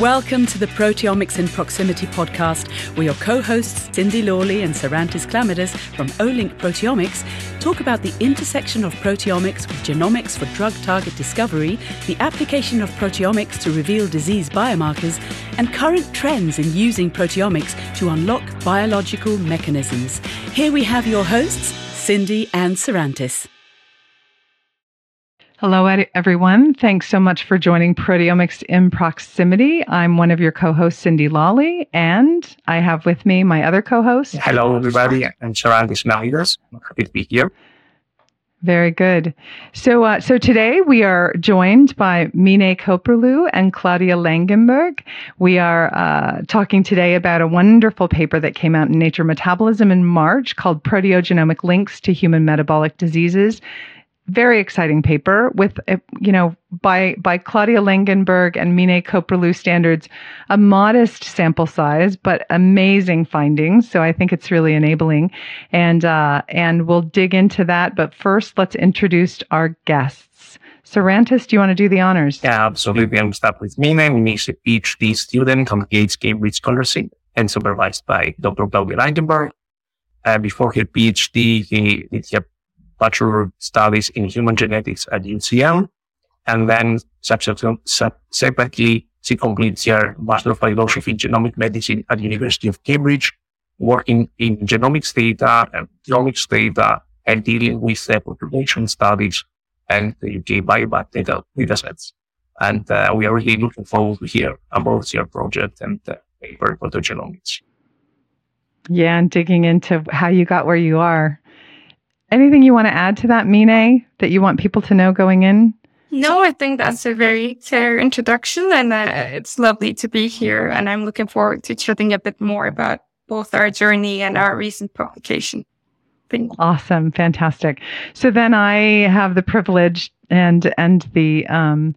Welcome to the Proteomics in Proximity podcast, where your co hosts Cindy Lawley and Sarantis Chlamydas from Olink Proteomics talk about the intersection of proteomics with genomics for drug target discovery, the application of proteomics to reveal disease biomarkers, and current trends in using proteomics to unlock biological mechanisms. Here we have your hosts, Cindy and Sarantis. Hello, everyone. Thanks so much for joining Proteomics in Proximity. I'm one of your co hosts, Cindy Lawley, and I have with me my other co host. Hello, everybody. I'm Chlamydas. I'm happy to be here. Very good. So, uh, so today we are joined by Mine Koprulu and Claudia Langenberg. We are uh, talking today about a wonderful paper that came out in Nature Metabolism in March called Proteogenomic Links to Human Metabolic Diseases very exciting paper with, uh, you know, by by Claudia Langenberg and Mine Koprulu standards, a modest sample size but amazing findings. So I think it's really enabling, and uh, and we'll dig into that. But first, let's introduce our guests. Sarantis, do you want to do the honors? Yeah, absolutely. I'm start with Mine. Mine is a PhD student on Gates Cambridge Scholarship and supervised by Dr. Claudia Langenberg. Uh, before her PhD, he did bachelor studies in human genetics at UCL. And then subsequently, she completes her Master of Philosophy in Genomic Medicine at University of Cambridge, working in genomics data and genomics data and dealing with the population studies and the UK biobank data, data sets. And uh, we are really looking forward to hear about your project and the paper for the genomics. Yeah, and digging into how you got where you are. Anything you want to add to that, Mine, that you want people to know going in? No, I think that's a very fair introduction, and uh, it's lovely to be here. And I'm looking forward to chatting a bit more about both our journey and our recent publication. Awesome, fantastic. So then I have the privilege and and the um,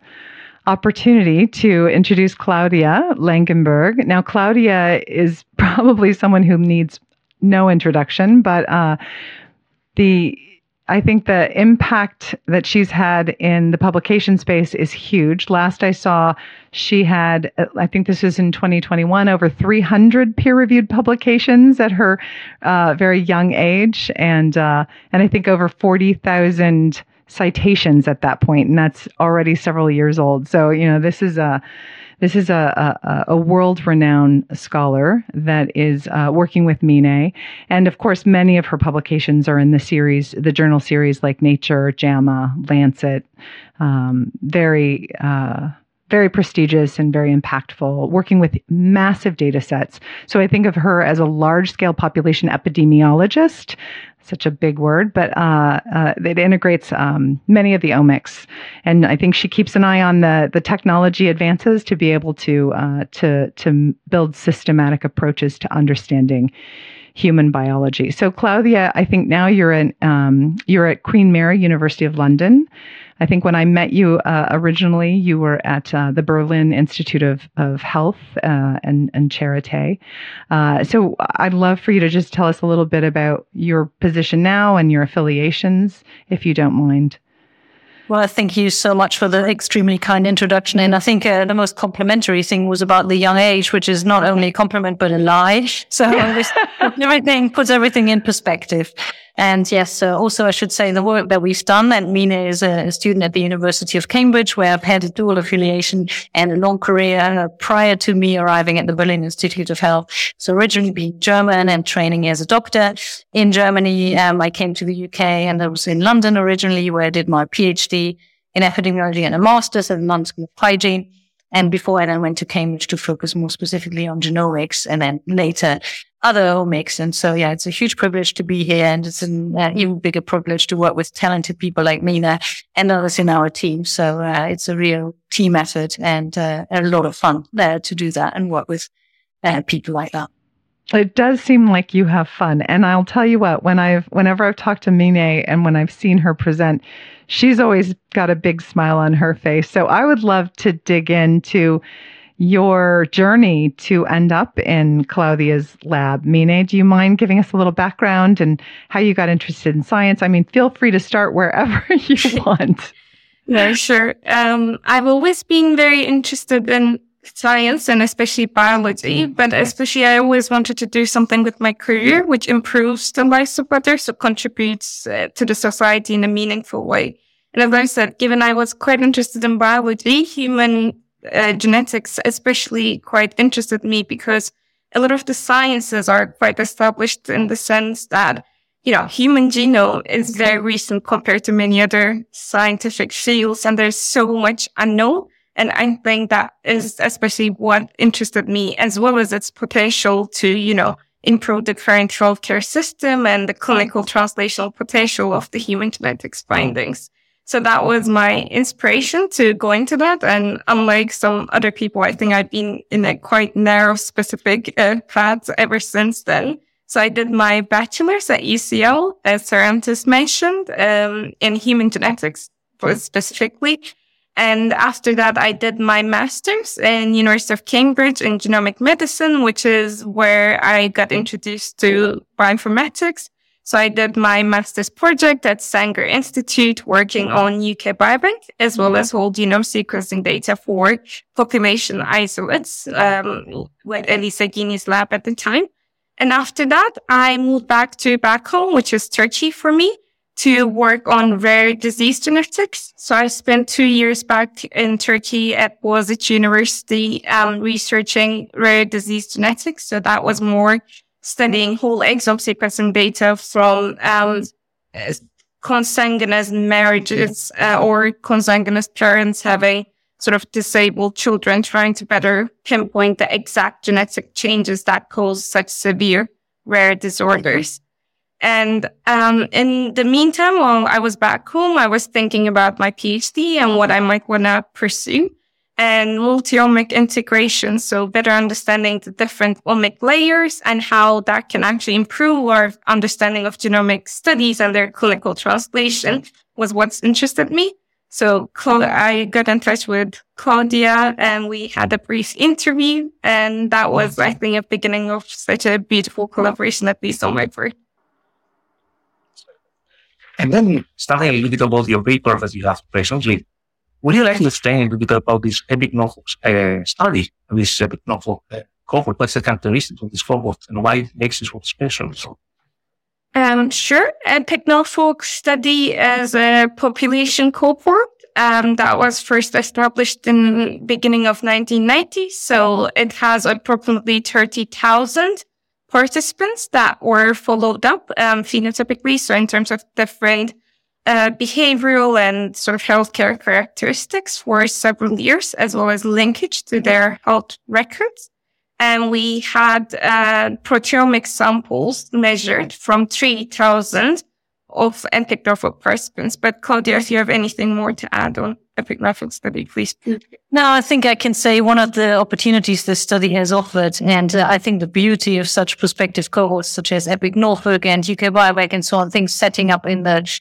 opportunity to introduce Claudia Langenberg. Now, Claudia is probably someone who needs no introduction, but uh, the I think the impact that she's had in the publication space is huge. Last I saw, she had, I think this was in 2021, over 300 peer-reviewed publications at her uh, very young age, and uh, and I think over 40,000 citations at that point, and that's already several years old. So you know, this is a this is a, a, a world renowned scholar that is uh, working with Mine. And of course, many of her publications are in the series, the journal series like Nature, JAMA, Lancet. Um, very, uh, very prestigious and very impactful, working with massive data sets. So I think of her as a large scale population epidemiologist such a big word, but uh, uh, it integrates um, many of the omics, and I think she keeps an eye on the the technology advances to be able to uh, to to build systematic approaches to understanding human biology. So, Claudia, I think now you're in um, you're at Queen Mary University of London. I think when I met you uh, originally, you were at uh, the Berlin Institute of, of Health uh, and, and Charité. Uh, so I'd love for you to just tell us a little bit about your position now and your affiliations, if you don't mind. Well, thank you so much for the extremely kind introduction. And I think uh, the most complimentary thing was about the young age, which is not only a compliment, but a lie. So everything puts everything in perspective. And yes, uh, also I should say the work that we've done. And Mine is a student at the University of Cambridge, where I've had a dual affiliation and a long career uh, prior to me arriving at the Berlin Institute of Health. So originally being German and training as a doctor in Germany, um, I came to the UK and I was in London originally, where I did my PhD in epidemiology and a master's at the London School of Hygiene. And before I then went to Cambridge to focus more specifically on genomics and then later other omics. And so, yeah, it's a huge privilege to be here. And it's an uh, even bigger privilege to work with talented people like Mine and others in our team. So uh, it's a real team effort and uh, a lot of fun there to do that and work with uh, people like that. It does seem like you have fun. And I'll tell you what, when I've, whenever I've talked to Mine and when I've seen her present, she's always got a big smile on her face. So I would love to dig into your journey to end up in Claudia's lab. Mine, do you mind giving us a little background and how you got interested in science? I mean, feel free to start wherever you want. Yeah, sure. Um, I've always been very interested in science and especially biology, but especially I always wanted to do something with my career, which improves the lives of others, so contributes uh, to the society in a meaningful way. And I said, given I was quite interested in biology, human uh, genetics especially quite interested me because a lot of the sciences are quite established in the sense that you know, human genome is very recent compared to many other scientific fields, and there's so much unknown. And I think that is especially what interested me, as well as its potential to, you know, improve the current healthcare system and the clinical translational potential of the human genetics findings. So that was my inspiration to go into that. And unlike some other people, I think I've been in a quite narrow specific uh, path ever since then. So I did my bachelor's at UCL, as Sarantis mentioned, um, in human genetics specifically. And after that, I did my master's in University of Cambridge in genomic medicine, which is where I got introduced to bioinformatics. So I did my master's project at Sanger Institute working on UK Biobank, as well as whole genome sequencing data for population isolates, um, with Ele Zeggini's lab at the time. And after that, I moved back to back home, which is Turkey for me to work on rare disease genetics. So I spent two years back in Turkey at Boğaziçi University, um, researching rare disease genetics. So that was more studying whole exome sequencing data from, um, consanguineous marriages uh, or consanguineous parents having sort of disabled children, trying to better pinpoint the exact genetic changes that cause such severe rare disorders. And um, in the meantime, while I was back home, I was thinking about my PhD and what I might want to pursue and multi-omic integration. So better understanding the different omic layers and how that can actually improve our understanding of genomic studies and their clinical translation was what's interested me. So I got in touch with Claudia and we had a brief interview. And that was, I think, a beginning of such a beautiful collaboration, at least on my part. And then starting a little bit about your paper that you have presently, would you like to explain a little bit about this EPIC Norfolk uh, study, this EPIC Norfolk uh, cohort? What's the characteristics of this cohort and why it makes this one special? So, um, sure. EPIC Norfolk study as a population cohort. Um, that was first established in beginning of 1990. So it has approximately 30,000 participants that were followed up um, phenotypically. So in terms of different uh, behavioral and sort of healthcare characteristics for several years, as well as linkage to their health records. And we had uh, proteomic samples measured from 3,000 of Norfolk participants. But Claudia, if you have anything more to add on EPIC Norfolk study, please. No, I think I can say one of the opportunities this study has offered, and uh, I think the beauty of such prospective cohorts such as EPIC Norfolk and UK Biobank and so on, things setting up in the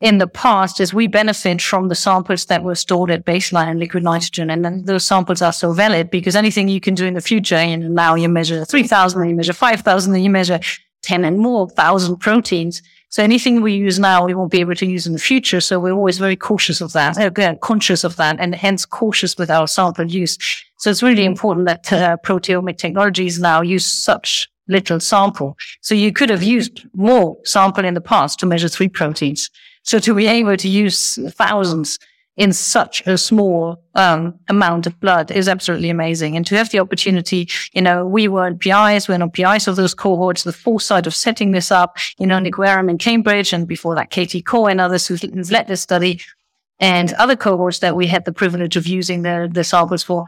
in the past is we benefit from the samples that were stored at baseline in liquid nitrogen. And then those samples are so valid because anything you can do in the future, know, now you measure 3000, you measure 5000, and you measure 10 and more thousand proteins. So anything we use now, we won't be able to use in the future. So we're always very cautious of that, again, conscious of that, and hence cautious with our sample use. So it's really important that uh, proteomic technologies now use such little sample. So you could have used more sample in the past to measure three proteins. So to be able to use thousands in such a small um, amount of blood is absolutely amazing. And to have the opportunity, you know, we weren't PIs, we're not PIs of those cohorts, the foresight of setting this up, you know, Nick Wareham in Cambridge and before that Kay-Tee Khaw and others who've led this study and other cohorts that we had the privilege of using the, the samples for.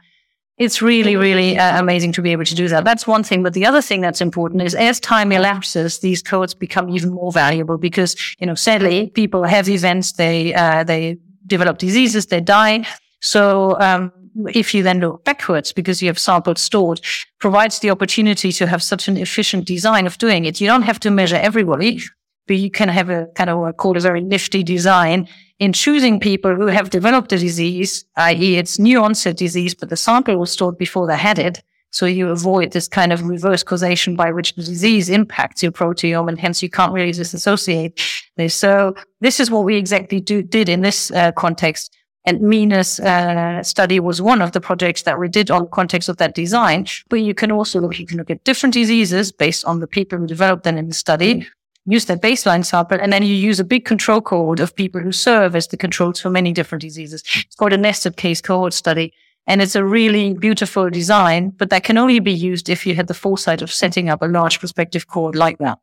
It's really, really uh, amazing to be able to do that. That's one thing. But the other thing that's important is as time elapses, these codes become even more valuable because, you know, sadly, people have events, they, uh, they develop diseases, they die. So, um, if you then look backwards because you have samples stored, provides the opportunity to have such an efficient design of doing it. You don't have to measure everybody, but you can have a kind of what I call a very nifty design in choosing people who have developed a disease, i.e. it's new onset disease, but the sample was stored before they had it. So you avoid this kind of reverse causation by which the disease impacts your proteome and hence you can't really disassociate this. So this is what we exactly do, did in this uh, context. And Mine's uh, study was one of the projects that we did on context of that design. But you can also look, you can look at different diseases based on the people who developed them in the study, use that baseline sample, and then you use a big control cohort of people who serve as the controls for many different diseases. It's called a nested case cohort study. And it's a really beautiful design, but that can only be used if you had the foresight of setting up a large prospective cohort like that.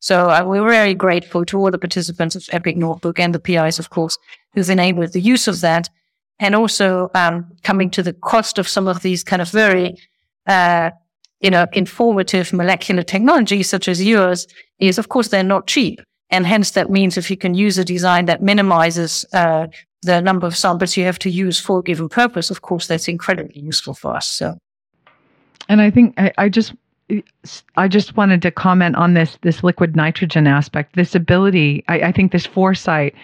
So uh, we're very grateful to all the participants of EPIC Norfolk and the PIs, of course, who've enabled the use of that. And also um, coming to the cost of some of these kind of very, uh, you know, informative molecular technologies such as yours is, of course, they're not cheap. And hence that means if you can use a design that minimizes uh, the number of samples you have to use for a given purpose, of course, that's incredibly useful for us. So. And I think I, I just I just wanted to comment on this this liquid nitrogen aspect, this ability. I, I, think this foresight.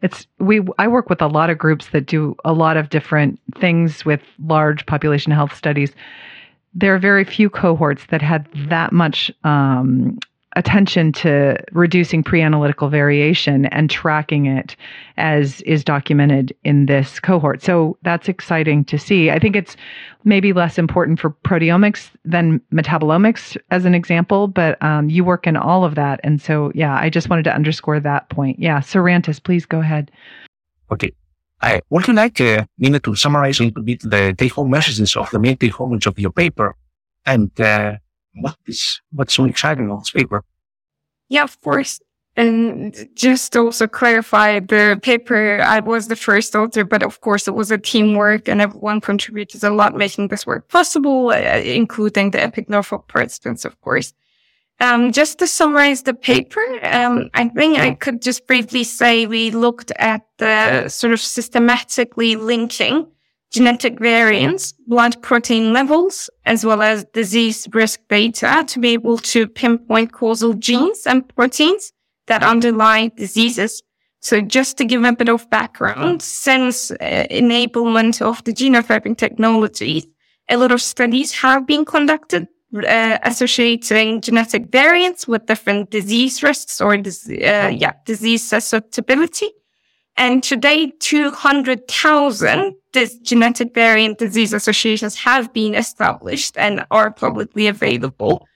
It's we. I work with a lot of groups that do a lot of different things with large population health studies. There are very few cohorts that had that much um, attention to reducing pre-analytical variation and tracking it as is documented in this cohort. So that's exciting to see. I think it's maybe less important for proteomics than metabolomics as an example, but um, you work in all of that. And so, yeah, I just wanted to underscore that point. Yeah, Sarantis, please go ahead. Okay. I would you like, uh, Nina, to summarize a little bit the take-home messages of the main take-home of your paper and uh, what is what's so exciting on this paper? Yeah, of course. And just also clarify the paper, I was the first author, but of course it was a teamwork and everyone contributed a lot making this work possible, uh, including the Epic Norfolk participants, of course. Um, just to summarize the paper, um, I think I could just briefly say we looked at the sort of systematically linking genetic variants, blood protein levels, as well as disease risk data to be able to pinpoint causal genes and proteins that underlie diseases. So just to give a bit of background, since uh, enablement of the genotyping technology, a lot of studies have been conducted uh, associating genetic variants with different disease risks or uh, yeah, disease susceptibility. And today, 200,000 this genetic variant disease associations have been established and are publicly available.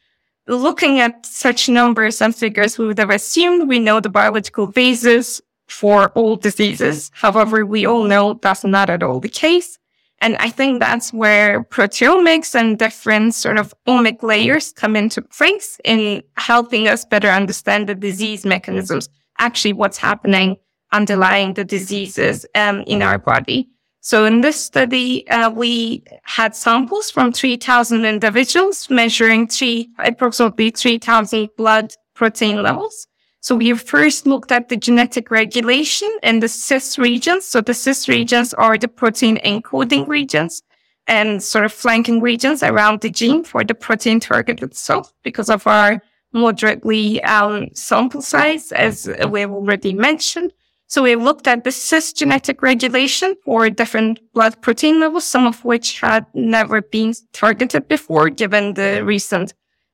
Looking at such numbers and figures, we would have assumed we know the biological basis for all diseases. However, we all know that's not at all the case. And I think that's where proteomics and different sort of omic layers come into place in helping us better understand the disease mechanisms, actually what's happening underlying the diseases um, in our body. So in this study, uh, we had samples from 3,000 individuals measuring three, approximately 3,000 blood protein levels. So we first looked at the genetic regulation in the cis regions. So the cis regions are the protein encoding regions and sort of flanking regions around the gene for the protein target itself because of our moderately um, sample size, as we've already mentioned. So we looked at the cis genetic regulation for different blood protein levels, some of which had never been targeted before, given the recent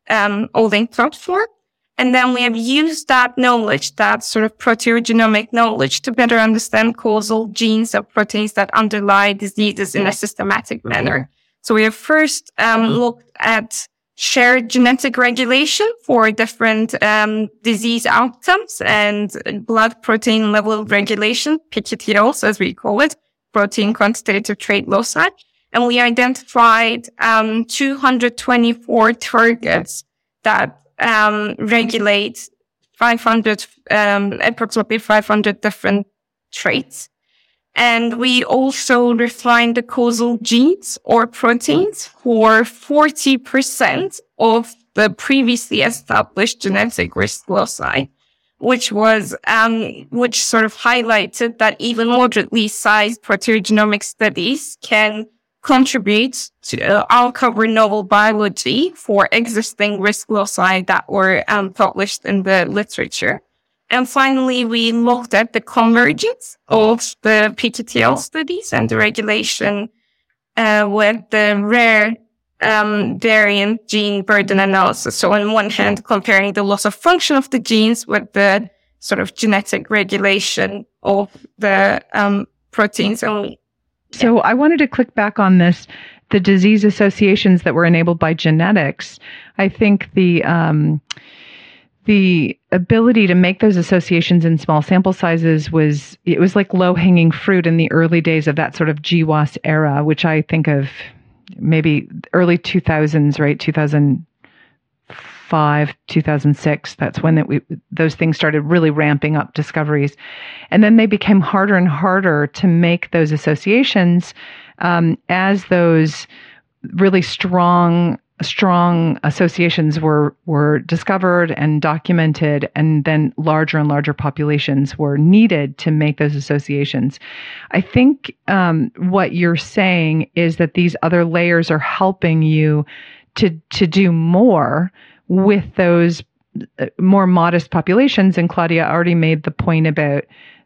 um, platform. And then we have used that knowledge, that sort of proteogenomic knowledge to better understand causal genes of proteins that underlie diseases in a systematic manner. So we have first um, looked at shared genetic regulation for different um, disease outcomes and blood protein level regulation, PQTLs as we call it, protein quantitative trait loci. And we identified um, 224 targets that um, regulate 500, um, approximately 500 different traits. And we also refined the causal genes or proteins for 40% of the previously established genetic risk loci, which was, um, which sort of highlighted that even moderately sized proteogenomic studies can contribute to uncover novel biology for existing risk loci that were um, published in the literature. And finally, we looked at the convergence of the PQTL studies and the regulation uh, with the rare um, variant gene burden analysis. So on one hand, comparing the loss of function of the genes with the sort of genetic regulation of the um, proteins. So I wanted to click back on this the disease associations that were enabled by genetics. I think the um, the ability to make those associations in small sample sizes was it was like low hanging fruit in the early days of that sort of GWAS era, which I think of maybe early 2000s, right? 2005, 2006. That's when it, we, those things started really ramping up discoveries. And then they became harder and harder to make those associations um, as those really strong strong associations were were discovered and documented and then larger and larger populations were needed to make those associations i think um, what you're saying is that these other layers are helping you to to do more with those uh, more modest populations and claudia already made the point about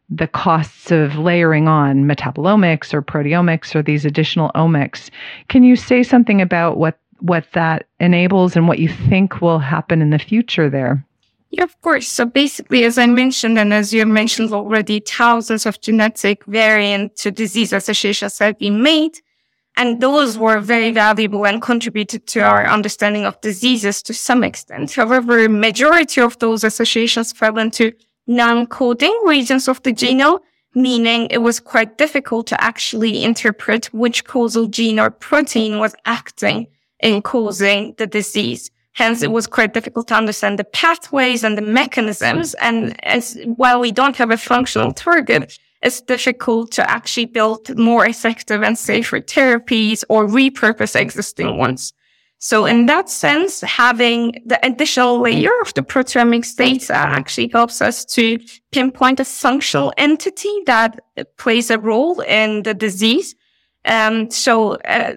the costs of layering on metabolomics or proteomics or these additional omics. Can you say something about what what that enables and what you think will happen in the future there? Yeah, of course. So basically, as I mentioned, and as you mentioned already, thousands of genetic variant to disease associations have been made. And those were very valuable and contributed to our understanding of diseases to some extent. However, majority of those associations fell into non-coding regions of the genome, meaning it was quite difficult to actually interpret which causal gene or protein was acting in causing the disease. Hence, it was quite difficult to understand the pathways and the mechanisms. And as while we don't have a functional target, it's difficult to actually build more effective and safer therapies or repurpose existing ones. So in that sense, having the additional layer of the proteomics data actually helps us to pinpoint a functional entity that plays a role in the disease. Um, so, uh,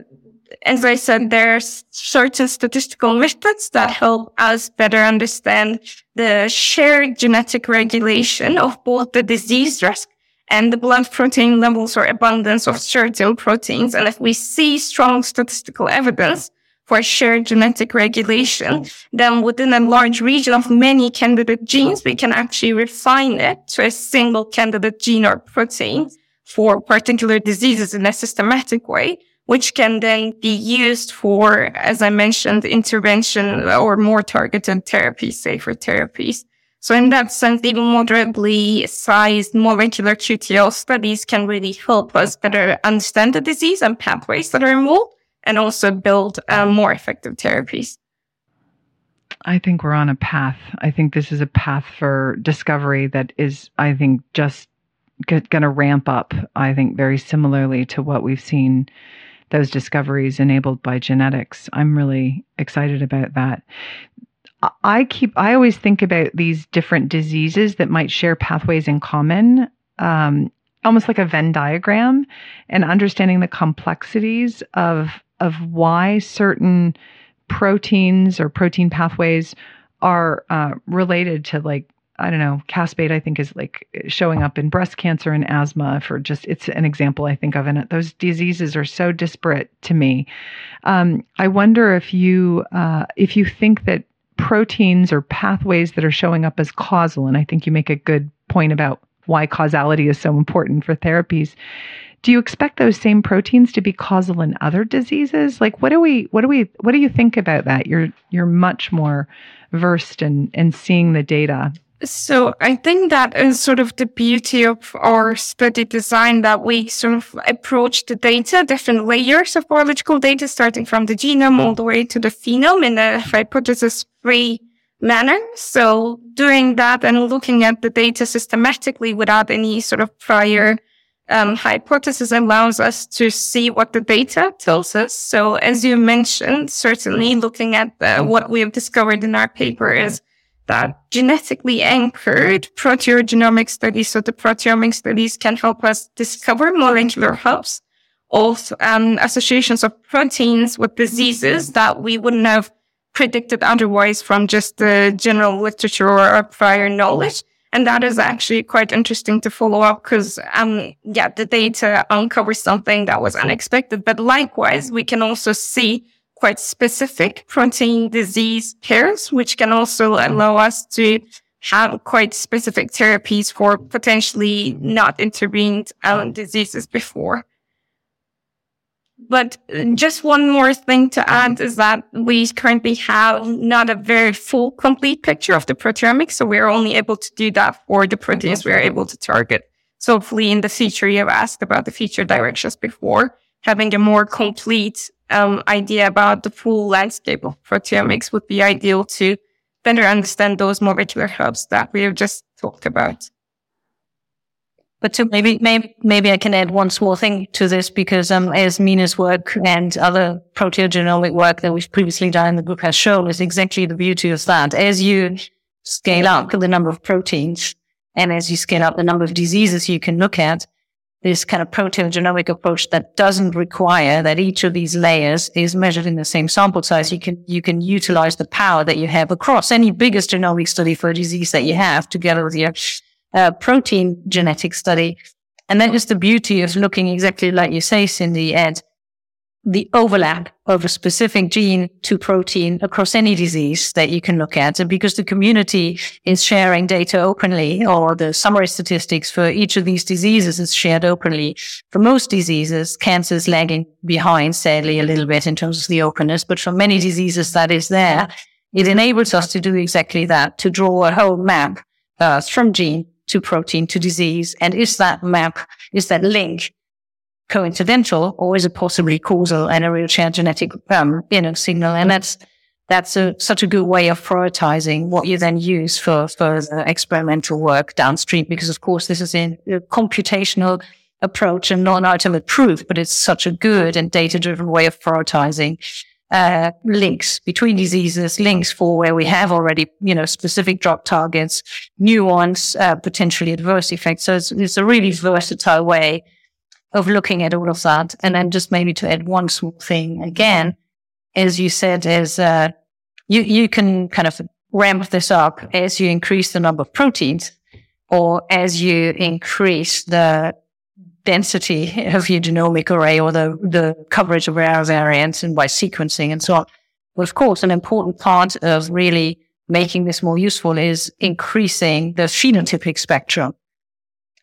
as I said, there are certain statistical methods that help us better understand the shared genetic regulation of both the disease risk and the blood protein levels or abundance of certain proteins. And if we see strong statistical evidence, for shared genetic regulation, then within a large region of many candidate genes, we can actually refine it to a single candidate gene or protein for particular diseases in a systematic way, which can then be used for, as I mentioned, intervention or more targeted therapies, safer therapies. So in that sense, even moderately sized molecular QTL studies can really help us better understand the disease and pathways that are involved and also build uh, more effective therapies. I think we're on a path. I think this is a path for discovery that is, I think, just going to ramp up. I think very similarly to what we've seen those discoveries enabled by genetics. I'm really excited about that. I keep, I always think about these different diseases that might share pathways in common. Um, almost like a Venn diagram and understanding the complexities of of why certain proteins or protein pathways are uh, related to like I don't know, caspase, I think is like showing up in breast cancer and asthma for just, it's an example I think of. And those diseases are so disparate to me. Um, I wonder if you, uh, if you think that proteins or pathways that are showing up as causal, and I think you make a good point about why causality is so important for therapies. Do you expect those same proteins to be causal in other diseases? Like what do we what do we what do you think about that? You're you're much more versed in in seeing the data. So I think that is sort of the beauty of our study design that we sort of approach the data, different layers of biological data, starting from the genome all the way to the phenome in a hypothesis free manner. So doing that and looking at the data systematically without any sort of prior um, hypothesis allows us to see what the data tells us. So as you mentioned, certainly looking at the, what we have discovered in our paper is that genetically anchored proteogenomic studies, so the proteomic studies can help us discover molecular hubs of um, associations of proteins with diseases that we wouldn't have predicted otherwise from just the general literature or prior knowledge. And that is actually quite interesting to follow up because, um, yeah, the data uncovers something that was unexpected. But likewise, we can also see quite specific protein disease pairs, which can also allow us to have quite specific therapies for potentially not intervened diseases before. But uh, just one more thing to add is that we currently have not a very full, complete picture of the proteomics. So we're only able to do that for the proteins we're able to target. So hopefully in the future, you have asked about the future directions before, having a more complete um, idea about the full landscape of proteomics would be ideal to better understand those molecular hubs that we have just talked about. But to maybe, maybe, maybe I can add one small thing to this because, um, as Mine's work and other proteogenomic work that we've previously done in the group has shown is exactly the beauty of that. As you scale up the number of proteins and as you scale up the number of diseases you can look at, this kind of proteogenomic approach that doesn't require that each of these layers is measured in the same sample size. You can, you can utilize the power that you have across any biggest genomic study for a disease that you have together with your uh, protein genetic study. And that is the beauty of looking exactly like you say, Cindy, at the overlap of a specific gene to protein across any disease that you can look at. And because the community is sharing data openly or the summary statistics for each of these diseases is shared openly. For most diseases, cancer is lagging behind, sadly, a little bit in terms of the openness. But for many diseases that is there, it enables us to do exactly that, to draw a whole map uh, from gene to protein to disease. And is that map, is that link coincidental or is it possibly causal and a real shared genetic, um, you know, signal? And that's, that's a, such a good way of prioritizing what you then use for, for experimental work downstream. Because of course, this is a computational approach and not ultimate proof, but it's such a good and data driven way of prioritizing uh, links between diseases, links for where we have already, you know, specific drug targets, new ones, uh, potentially adverse effects. So it's, it's, a really versatile way of looking at all of that. And then just maybe to add one small thing again, as you said, is, uh, you, you can kind of ramp this up as you increase the number of proteins or as you increase the density of your genomic array or the, the coverage of rare variants and by sequencing and so on. But of course, an important part of really making this more useful is increasing the phenotypic spectrum.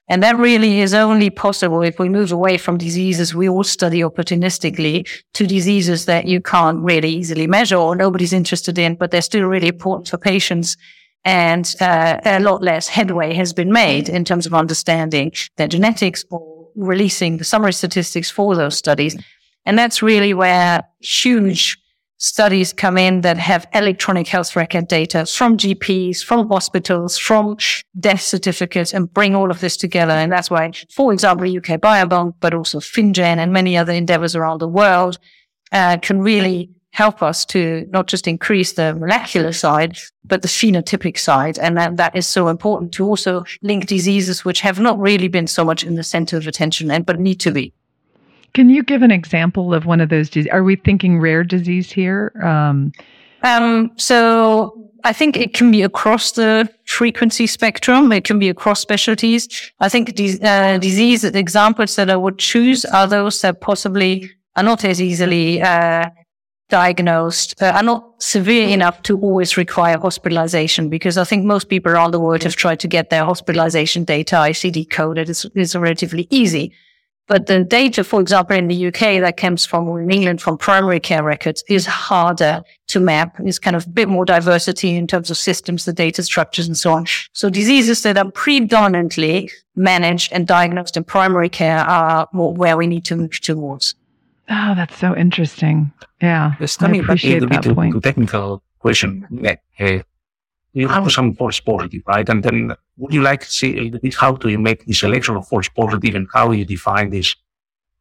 And that really is only possible if we move away from diseases we all study opportunistically to diseases that you can't really easily measure or nobody's interested in, but they're still really important for patients. And uh, a lot less headway has been made in terms of understanding their genetics or releasing the summary statistics for those studies. And that's really where huge studies come in that have electronic health record data from GPs, from hospitals, from death certificates and bring all of this together. And that's why, for example, UK Biobank, but also FinnGen and many other endeavors around the world uh, can really help us to not just increase the molecular side, but the phenotypic side. And that, that is so important to also link diseases which have not really been so much in the center of attention and but need to be. Can you give an example of one of those? Are we thinking rare disease here? Um, um, so I think it can be across the frequency spectrum. It can be across specialties. I think these, uh, disease examples that I would choose are those that possibly are not as easily uh, diagnosed uh, are not severe enough to always require hospitalization because I think most people around the world have tried to get their hospitalization data ICD coded. It's, it's relatively easy. But the data, for example, in the UK that comes from in England from primary care records is harder to map. There's kind of a bit more diversity in terms of systems, the data structures and so on. So diseases that are predominantly managed and diagnosed in primary care are where we need to move towards. Oh, that's so interesting. Yeah. Just coming back a little bit to, to technical question. Uh, you have some false positive, right? And then would you like to see how do you make the selection of false positive and how you define this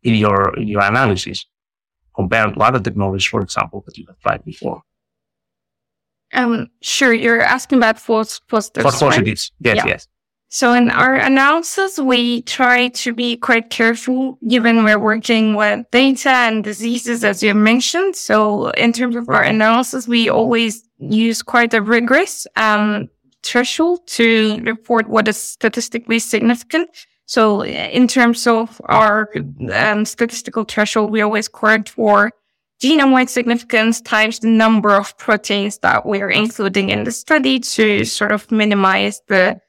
in your, in your analysis compared to other technologies, for example, that you have tried before? Um, sure. You're asking about false positives. False positives. Yes, yeah. yes. So in our analysis, we try to be quite careful given we're working with data and diseases, as you mentioned. So in terms of our analysis, we always use quite a rigorous um, threshold to report what is statistically significant. So in terms of our um, statistical threshold, we always correct for genome-wide significance times the number of proteins that we're including in the study to sort of minimize the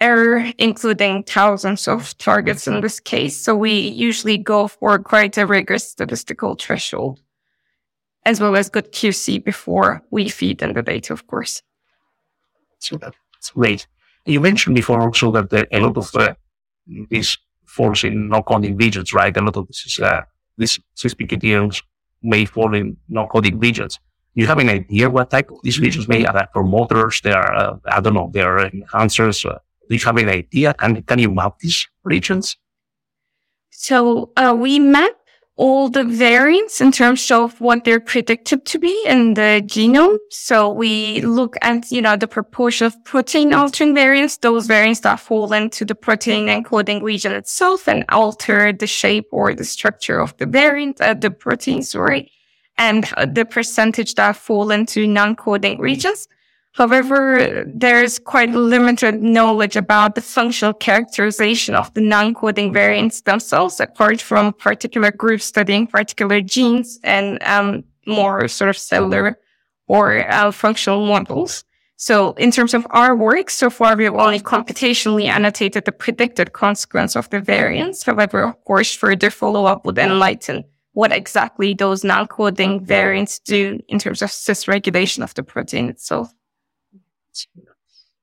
error, including thousands of targets in this case. So we usually go for quite a rigorous statistical threshold, as well as good QC before we feed in the data, of course. So that's great. You mentioned before also that the, a lot of uh, this falls in non-coding regions, right? A lot of this is, uh, these cis-pQTLs may fall in non-coding regions. You have an idea what type of these regions may are promoters? They are, uh, I don't know, they are enhancers. Uh, do you have an idea? Can, can you map these regions? So uh, we map all the variants in terms of what they're predicted to be in the genome. So we look at, you know, the proportion of protein altering variants, those variants that fall into the protein encoding region itself and alter the shape or the structure of the variant, uh, the protein, sorry, and the percentage that fall into non-coding regions. However, there's quite limited knowledge about the functional characterization of the non-coding variants themselves, apart from particular groups studying particular genes and um, more sort of cellular or uh, functional models. So in terms of our work, so far we've only computationally annotated the predicted consequence of the variants. However, of course, further follow-up would enlighten what exactly those non-coding variants do in terms of cis-regulation of the protein itself.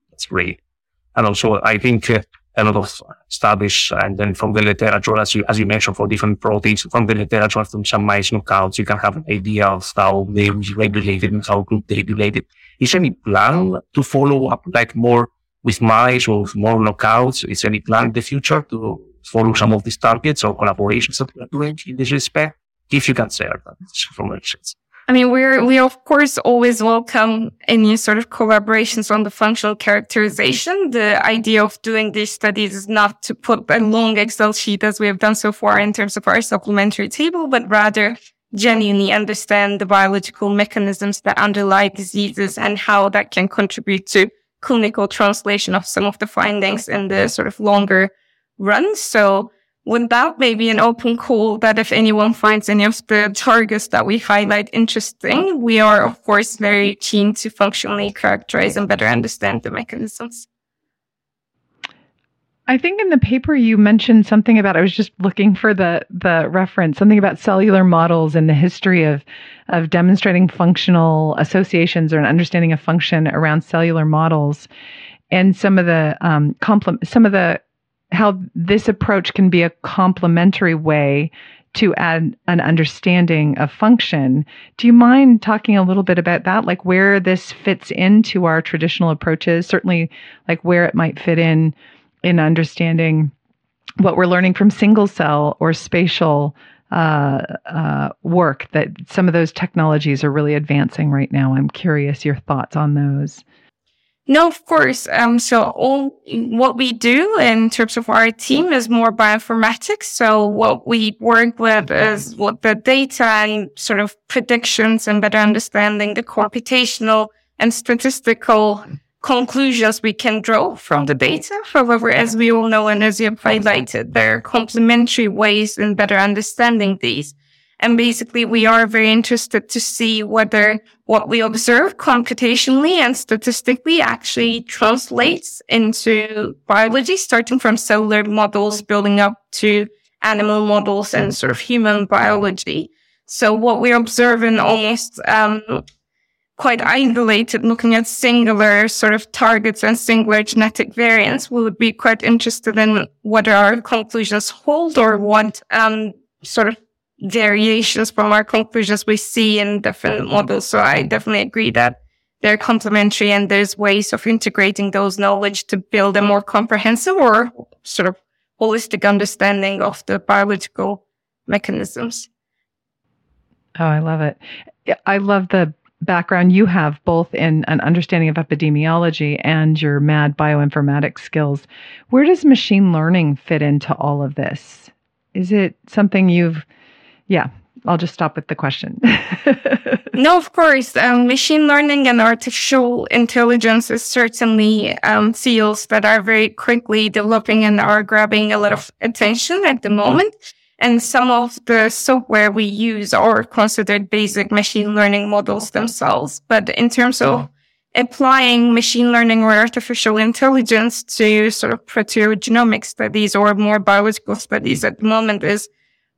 That's great. And also, I think uh, a lot of studies and then from the literature, as you, as you mentioned, for different proteins, from the literature, from some mice knockouts, you can have an idea of how they regulated and how good they regulated. Is any plan to follow up like more with mice or with more knockouts? Is any plan in the future to follow some of these targets or collaborations that we're doing in this respect? If you can share that information. I mean, we're, we of course always welcome any sort of collaborations on the functional characterization. The idea of doing these studies is not to put a long Excel sheet as we have done so far in terms of our supplementary table, but rather genuinely understand the biological mechanisms that underlie diseases and how that can contribute to clinical translation of some of the findings in the sort of longer run. So would that maybe an open call that if anyone finds any of the targets that we highlight interesting, we are of course very keen to functionally characterize and better understand the mechanisms. I think in the paper you mentioned something about I was just looking for the the reference something about cellular models and the history of of demonstrating functional associations or an understanding of function around cellular models and some of the um, complement some of the how this approach can be a complementary way to add an understanding of function. Do you mind talking a little bit about that? Like where this fits into our traditional approaches, certainly like where it might fit in in understanding what we're learning from single cell or spatial uh, uh, work that some of those technologies are really advancing right now. I'm curious your thoughts on those. No, of course. Um, so all what we do in terms of our team is more bioinformatics. So what we work with is what the data and sort of predictions and better understanding the computational and statistical conclusions we can draw from the data. However, as we all know, and as you have highlighted, there are complementary ways in better understanding these. And basically, we are very interested to see whether what we observe computationally and statistically actually translates into biology, starting from cellular models, building up to animal models and sort of human biology. So what we observe in almost, um, quite isolated, looking at singular sort of targets and singular genetic variants, we would be quite interested in whether our conclusions hold or what, um, sort of variations from our conclusions we see in different models. So I definitely agree that they're complementary and there's ways of integrating those knowledge to build a more comprehensive or sort of holistic understanding of the biological mechanisms. Oh, I love it. I love the background you have both in an understanding of epidemiology and your mad bioinformatics skills. Where does machine learning fit into all of this? Is it something you've yeah, I'll just stop with the question. no, of course. Um, machine learning and artificial intelligence is certainly um, fields that are very quickly developing and are grabbing a lot of attention at the moment. And some of the software we use are considered basic machine learning models themselves. But in terms of applying machine learning or artificial intelligence to sort of proteogenomic studies or more biological studies at the moment is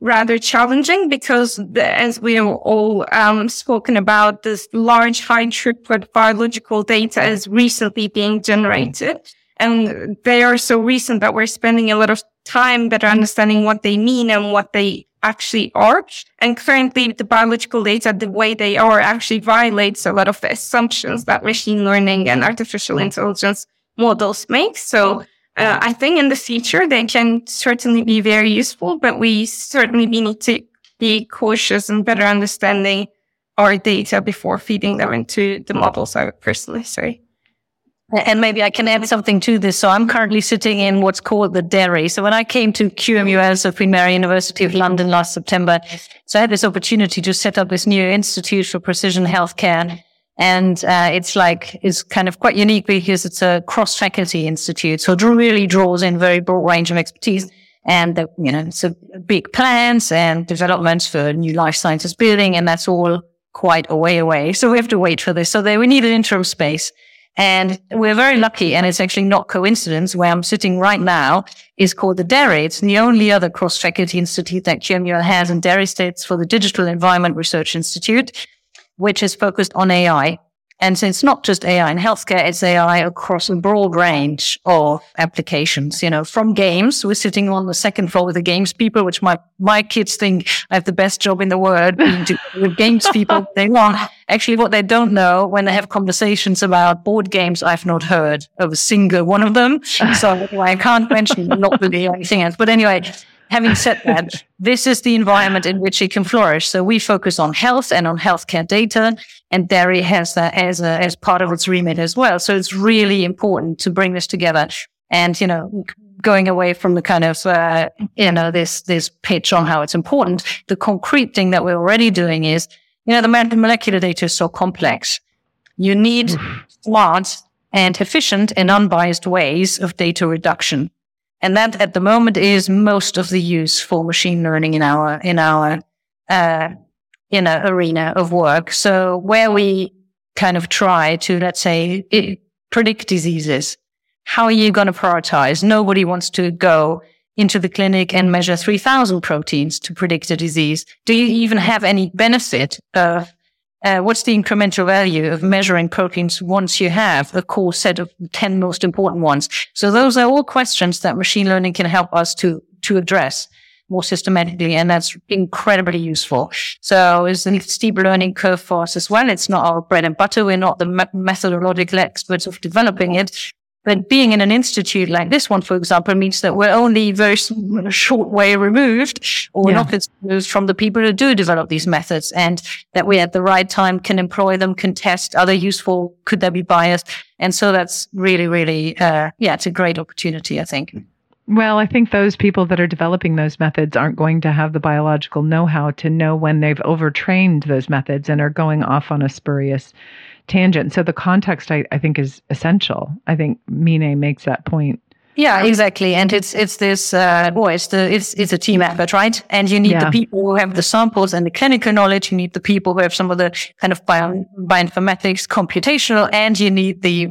rather challenging because as we have all um, spoken about, this large high throughput biological data is recently being generated. And they are so recent that we're spending a lot of time better understanding what they mean and what they actually are. And currently the biological data, the way they are actually violates a lot of the assumptions that machine learning and artificial intelligence models make. So uh, I think in the future they can certainly be very useful, but we certainly need to be cautious and better understanding our data before feeding them into the models. I would personally say. And maybe I can add something to this. So I'm currently sitting in what's called the DERI. So when I came to QMUL, of Queen Mary University of London last September, so I had this opportunity to set up this new Institute for Precision Healthcare. And uh, it's like, it's kind of quite unique because it's a cross faculty institute. So it really draws in very broad range of expertise. And, the, you know, a big plans and developments for new life sciences building. And that's all quite a way away. So we have to wait for this. So we need an interim space. And we're very lucky. And it's actually not coincidence where I'm sitting right now is called the DERI. It's the only other cross faculty institute that QMUL has and DERI states for the Digital Environment Research Institute, which is focused on AI. And so it's not just AI in healthcare, it's AI across a broad range of applications, you know, from games. We're sitting on the second floor with the games people, which my, my kids think I have the best job in the world being with games people. They want actually what they don't know when they have conversations about board games. I've not heard of a single one of them. So I can't mention not really anything else. But anyway, Having said that, this is the environment in which it can flourish. So we focus on health and on healthcare data, and DERI has that as a, as part of its remit as well. So it's really important to bring this together. And you know, going away from the kind of uh, you know this this pitch on how it's important, the concrete thing that we're already doing is you know the molecular data is so complex. You need smart and efficient and unbiased ways of data reduction. And that at the moment is most of the use for machine learning in our, in our, uh, a arena of work. So where we kind of try to, let's say, it, predict diseases, how are you going to prioritize? Nobody wants to go into the clinic and measure 3000 proteins to predict a disease. Do you even have any benefit of uh, what's the incremental value of measuring proteins once you have a core set of 10 most important ones? So those are all questions that machine learning can help us to, to address more systematically. And that's incredibly useful. So it's a steep learning curve for us as well. It's not our bread and butter. We're not the methodological experts of developing it, but being in an institute like this one, for example, means that we're only very short way removed or yeah. not removed from the people who do develop these methods and that we at the right time can employ them, can test other useful, could there be bias? And so that's really, really, uh, yeah, it's a great opportunity, I think. Well, I think those people that are developing those methods aren't going to have the biological know how to know when they've overtrained those methods and are going off on a spurious tangent. So the context, I, I think, is essential. I think Mine makes that point. Yeah, exactly. And it's it's this uh well, it's the it's it's a team effort, right? And you need yeah. the people who have the samples and the clinical knowledge, you need the people who have some of the kind of bio, bioinformatics, computational, and you need the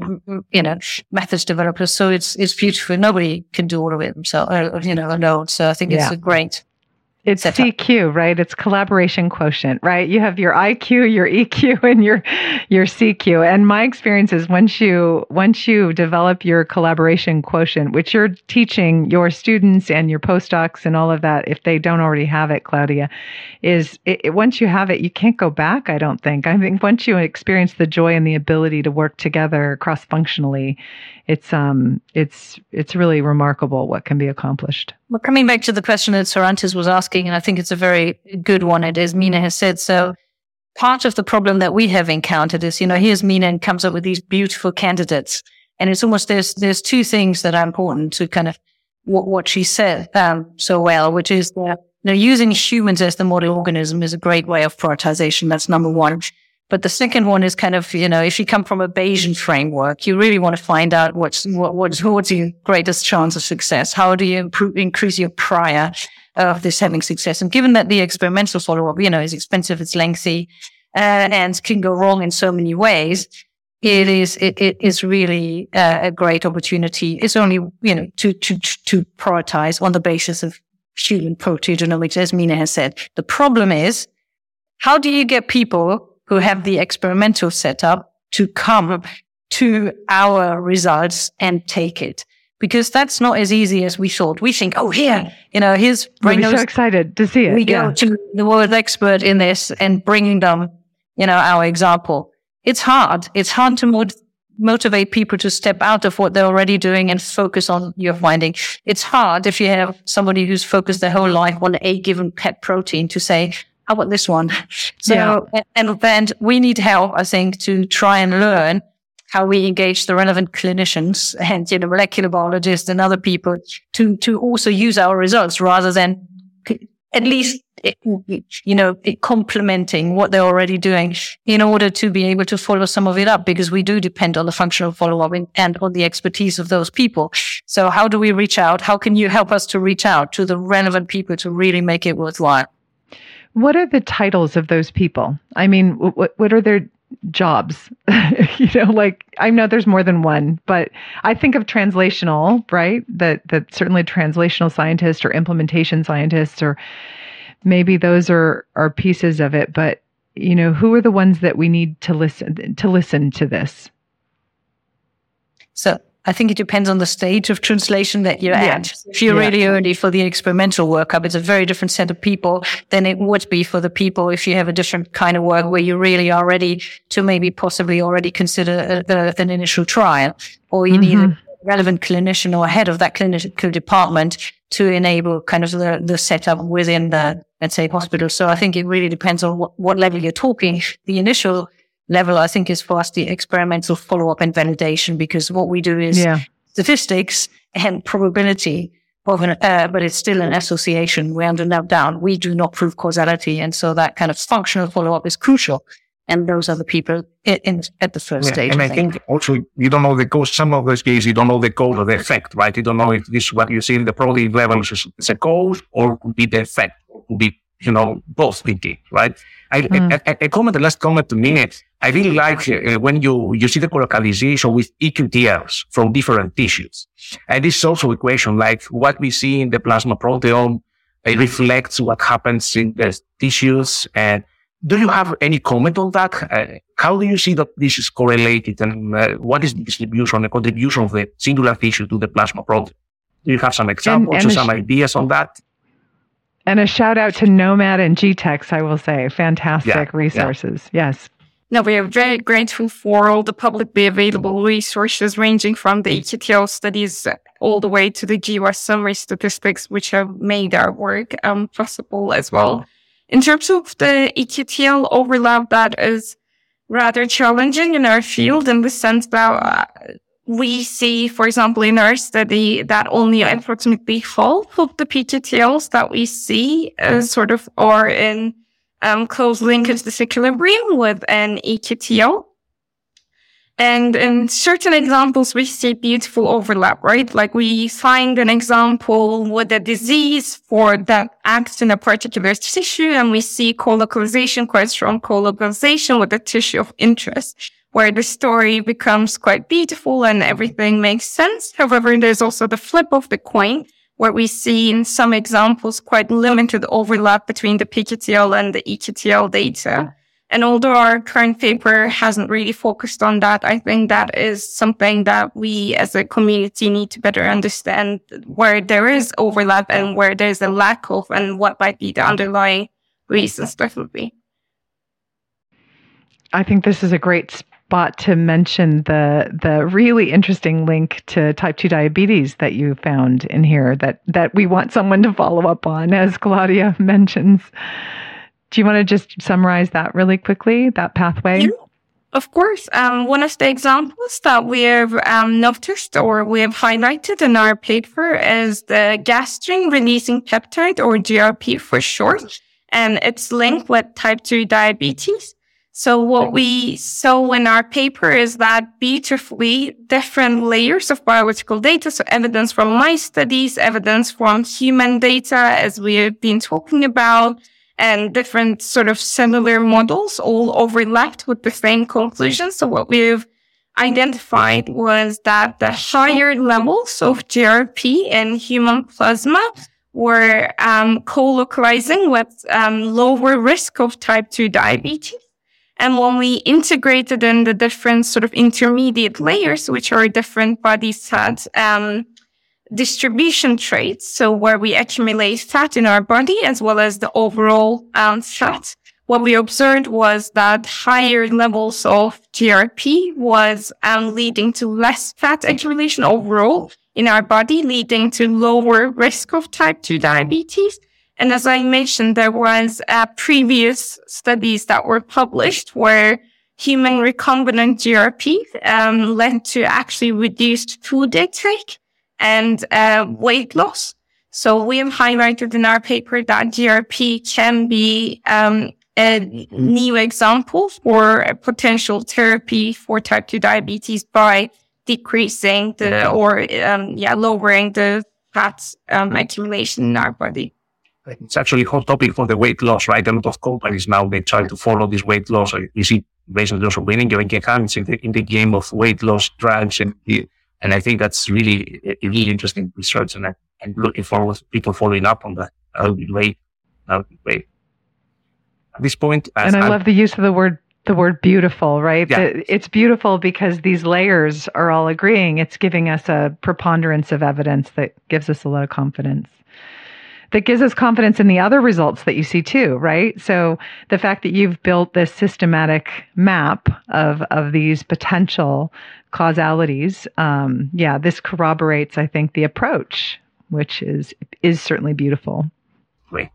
you know methods developers. So it's it's beautiful. Nobody can do all of it themselves, uh, you know, alone. So I think it's yeah. a great it's CQ, right? It's collaboration quotient, right? You have your IQ, your EQ, and your your CQ. And my experience is once you once you develop your collaboration quotient, which you're teaching your students and your postdocs and all of that, if they don't already have it, Claudia, is it, it, once you have it, you can't go back. I don't think. I think once you experience the joy and the ability to work together cross functionally, it's um it's it's really remarkable what can be accomplished. Well, coming back to the question that Sarantis was asking, and I think it's a very good one. It is Mine has said so. Part of the problem that we have encountered is, you know, here's Mine and comes up with these beautiful candidates, and it's almost there's there's two things that are important to kind of what what she said um, so well, which is that you know using humans as the model organism is a great way of prioritization. That's number one. But the second one is kind of, you know, if you come from a Bayesian framework, you really want to find out what's, what, what's, what's your greatest chance of success? How do you improve, increase your prior of this having success? And given that the experimental follow up, you know, is expensive, it's lengthy, uh, and can go wrong in so many ways, it is it, it is really uh, a great opportunity. It's only you know to to to prioritize on the basis of human proteogenomics, as Mine has said. The problem is, how do you get people who have the experimental setup to come to our results and take it? Because that's not as easy as we thought. We think, oh, here, you know, here's We're so excited to see it. We yeah. go to the world expert in this and bringing them, you know, our example it's hard. It's hard to mod- motivate people to step out of what they're already doing and focus on your finding. It's hard if you have somebody who's focused their whole life on a given pet protein to say, how about this one? So, yeah. and then we need help, I think, to try and learn how we engage the relevant clinicians and, you know, molecular biologists and other people to, to also use our results rather than at least eh, you know, complementing what they're already doing in order to be able to follow some of it up because we do depend on the functional follow up and on the expertise of those people. So how do we reach out? How can you help us to reach out to the relevant people to really make it worthwhile? What are the titles of those people? I mean, what, what are their jobs? You know like i know there's more than one but i think of translational right? That that certainly translational scientists or implementation scientists or maybe those are are pieces of it but you know who are the ones that we need to listen to listen to this? So I think it depends on the stage of translation that you're yeah. at. If you're yeah. really early for the experimental workup, it's a very different set of people than it would be for the people if you have a different kind of work where you really are ready to maybe possibly already consider a, a, an initial trial or you mm-hmm. need a relevant clinician or head of that clinical department to enable kind of the, the setup within the, let's say, hospital. So I think it really depends on what, what level you're talking. The initial level, I think, is for us the experimental follow up and validation because what we do is yeah. statistics and probability of an, uh, but it's still an association. We under down. We do not prove causality. And so that kind of functional follow up is crucial. And those are the people in, in at the first yeah, stage. And I think. think. also you don't know the cause. Some of those cases you don't know the cause or the effect, right? You don't know if this what you see in the protein levels is a cause or could be the effect, or could be you know both thinking, right? I, mm. a, a, a, comment, the last comment to me, I really like uh, when you you see the colocalization with eQTLs from different tissues, and this is also a question like what we see in the plasma proteome. It reflects what happens in the tissues and do you have any comment on that? Uh, how do you see that this is correlated and uh, what is the distribution, the contribution of the singular tissue to the plasma proteome? Do you have some examples and, and or some sh- ideas on that? And a shout out to gnomAD and GTEx, I will say. Fantastic yeah, resources. Yeah. Yes. No, we are very grateful for all the publicly available resources ranging from the eQTL studies all the way to the GWAS summary statistics, which have made our work um, possible as well. In terms of the eQTL overlap, that is rather challenging in our field in the sense that uh, we see, for example, in our study that only approximately half of the pQTLs that we see uh, sort of are in um, close linkage disequilibrium with an eQTL. And in certain examples, we see beautiful overlap, right? Like we find an example with a disease for that acts in a particular tissue, and we see colocalization, quite strong colocalization with the tissue of interest, where the story becomes quite beautiful and everything makes sense. However, there's also the flip of the coin, where we see in some examples quite limited overlap between the pQTL and the eQTL data. And although our current paper hasn't really focused on that, I think that is something that we as a community need to better understand where there is overlap and where there's a lack of and what might be the underlying reasons definitely. I think this is a great spot to mention the the really interesting link to type 2 diabetes that you found in here that that we want someone to follow up on as Claudia mentions. Do you want to just summarize that really quickly, that pathway? Yeah, of course. Um, one of the examples that we have um, noticed or we have highlighted in our paper is the gastrin releasing peptide or GRP for short, and its linked with type 2 diabetes. So what we saw in our paper is that beautifully different layers of biological data. So evidence from my studies, evidence from human data, as we have been talking about, and different sort of cellular models all overlapped with the same conclusion. So what we've identified was that the higher levels of GRP in human plasma were um, co-localizing with um, lower risk of type 2 diabetes. And when we integrated in the different sort of intermediate layers, which are different bodies had um, distribution traits, so where we accumulate fat in our body as well as the overall um, fat, what we observed was that higher levels of GRP was um, leading to less fat accumulation overall in our body, leading to lower risk of type 2 diabetes. And as I mentioned, there was uh, previous studies that were published where human recombinant GRP um, led to actually reduced food intake and uh, weight loss. So we have highlighted in our paper that GRP can be um, a new example for a potential therapy for type 2 diabetes by decreasing the or um, yeah lowering the fat um, accumulation in our body. It's actually a hot topic for the weight loss, right? A lot of companies now they try to follow this weight loss. You see, based on loss of winning, get hands in the, in the game of weight loss drugs, and and I think that's really really interesting research, and I, am looking forward to people following up on that. That would be great. That would be great. At this point, and I I'm, love the use of the word the word beautiful, right? Yeah. It's beautiful because these layers are all agreeing. It's giving us a preponderance of evidence that gives us a lot of confidence. That gives us confidence in the other results that you see too, right? So the fact that you've built this systematic map of, of these potential causalities, um, yeah, this corroborates, I think, the approach, which is is certainly beautiful. Great.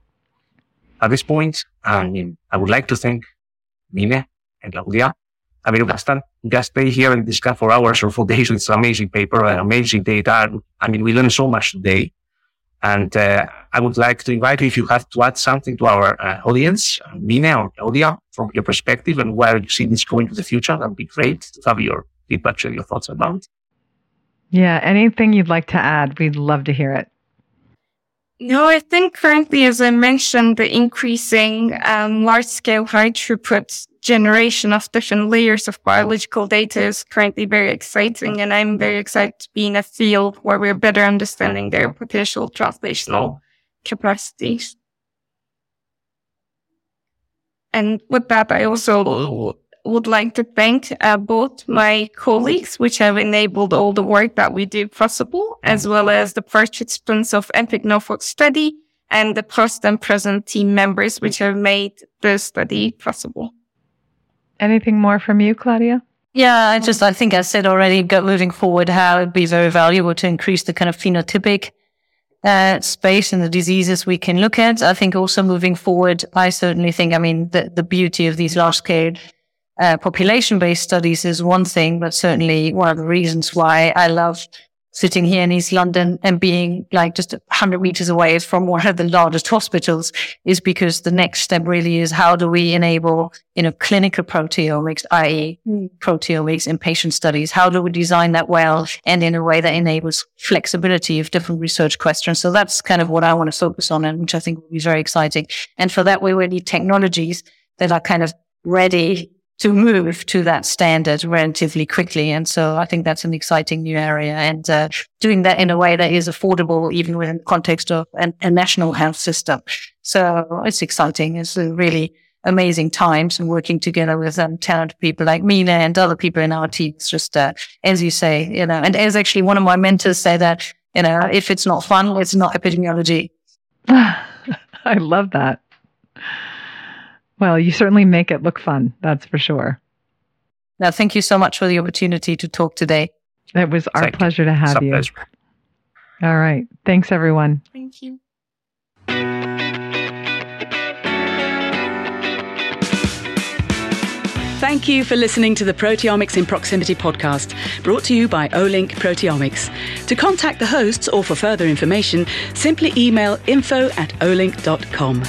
At this point, I mean, I would like to thank Mine and Claudia. I mean, we can just stay here and discuss for hours or for days with amazing paper and amazing data. I mean, we learned so much today. And uh, I would like to invite you if you have to add something to our uh, audience, Mine or Claudia, from your perspective and where you see this going to the future. That'd be great to have your feedback, share your thoughts about. Yeah, anything you'd like to add, we'd love to hear it. No, I think currently, as I mentioned, the increasing um, large scale, high throughput generation of different layers of biological data is currently very exciting. And I'm very excited to be in a field where we're better understanding their potential translational capacities. And with that, I also would like to thank uh, both my colleagues, which have enabled all the work that we do possible, as well as the participants of EPIC Norfolk study and the past and present team members, which have made the study possible. Anything more from you, Claudia? Yeah, I just, I think I said already, moving forward, how it'd be very valuable to increase the kind of phenotypic uh, space and the diseases we can look at. I think also moving forward, I certainly think, I mean, the, the beauty of these large scale uh, population based studies is one thing, but certainly one of the reasons why I love sitting here in East London and being like just 100 meters away from one of the largest hospitals is because the next step really is how do we enable, you know, clinical proteomics, i.e. proteomics in patient studies? How do we design that well and in a way that enables flexibility of different research questions? So that's kind of what I want to focus on and which I think will be very exciting. And for that, we will need technologies that are kind of ready to move to that standard relatively quickly. And so I think that's an exciting new area and uh, doing that in a way that is affordable, even within the context of an, a national health system. So it's exciting. It's really amazing times and working together with um, talented people like Mine and other people in our team. It's just, uh, as you say, you know, and as actually one of my mentors say that, you know, if it's not fun, it's not epidemiology. I love that. Well, you certainly make it look fun. That's for sure. Now, thank you so much for the opportunity to talk today. It was our thank pleasure you. to have you. Pleasure. All right. Thanks, everyone. Thank you. Thank you for listening to the Proteomics in Proximity podcast, brought to you by Olink Proteomics. To contact the hosts or for further information, simply email info at olink.com.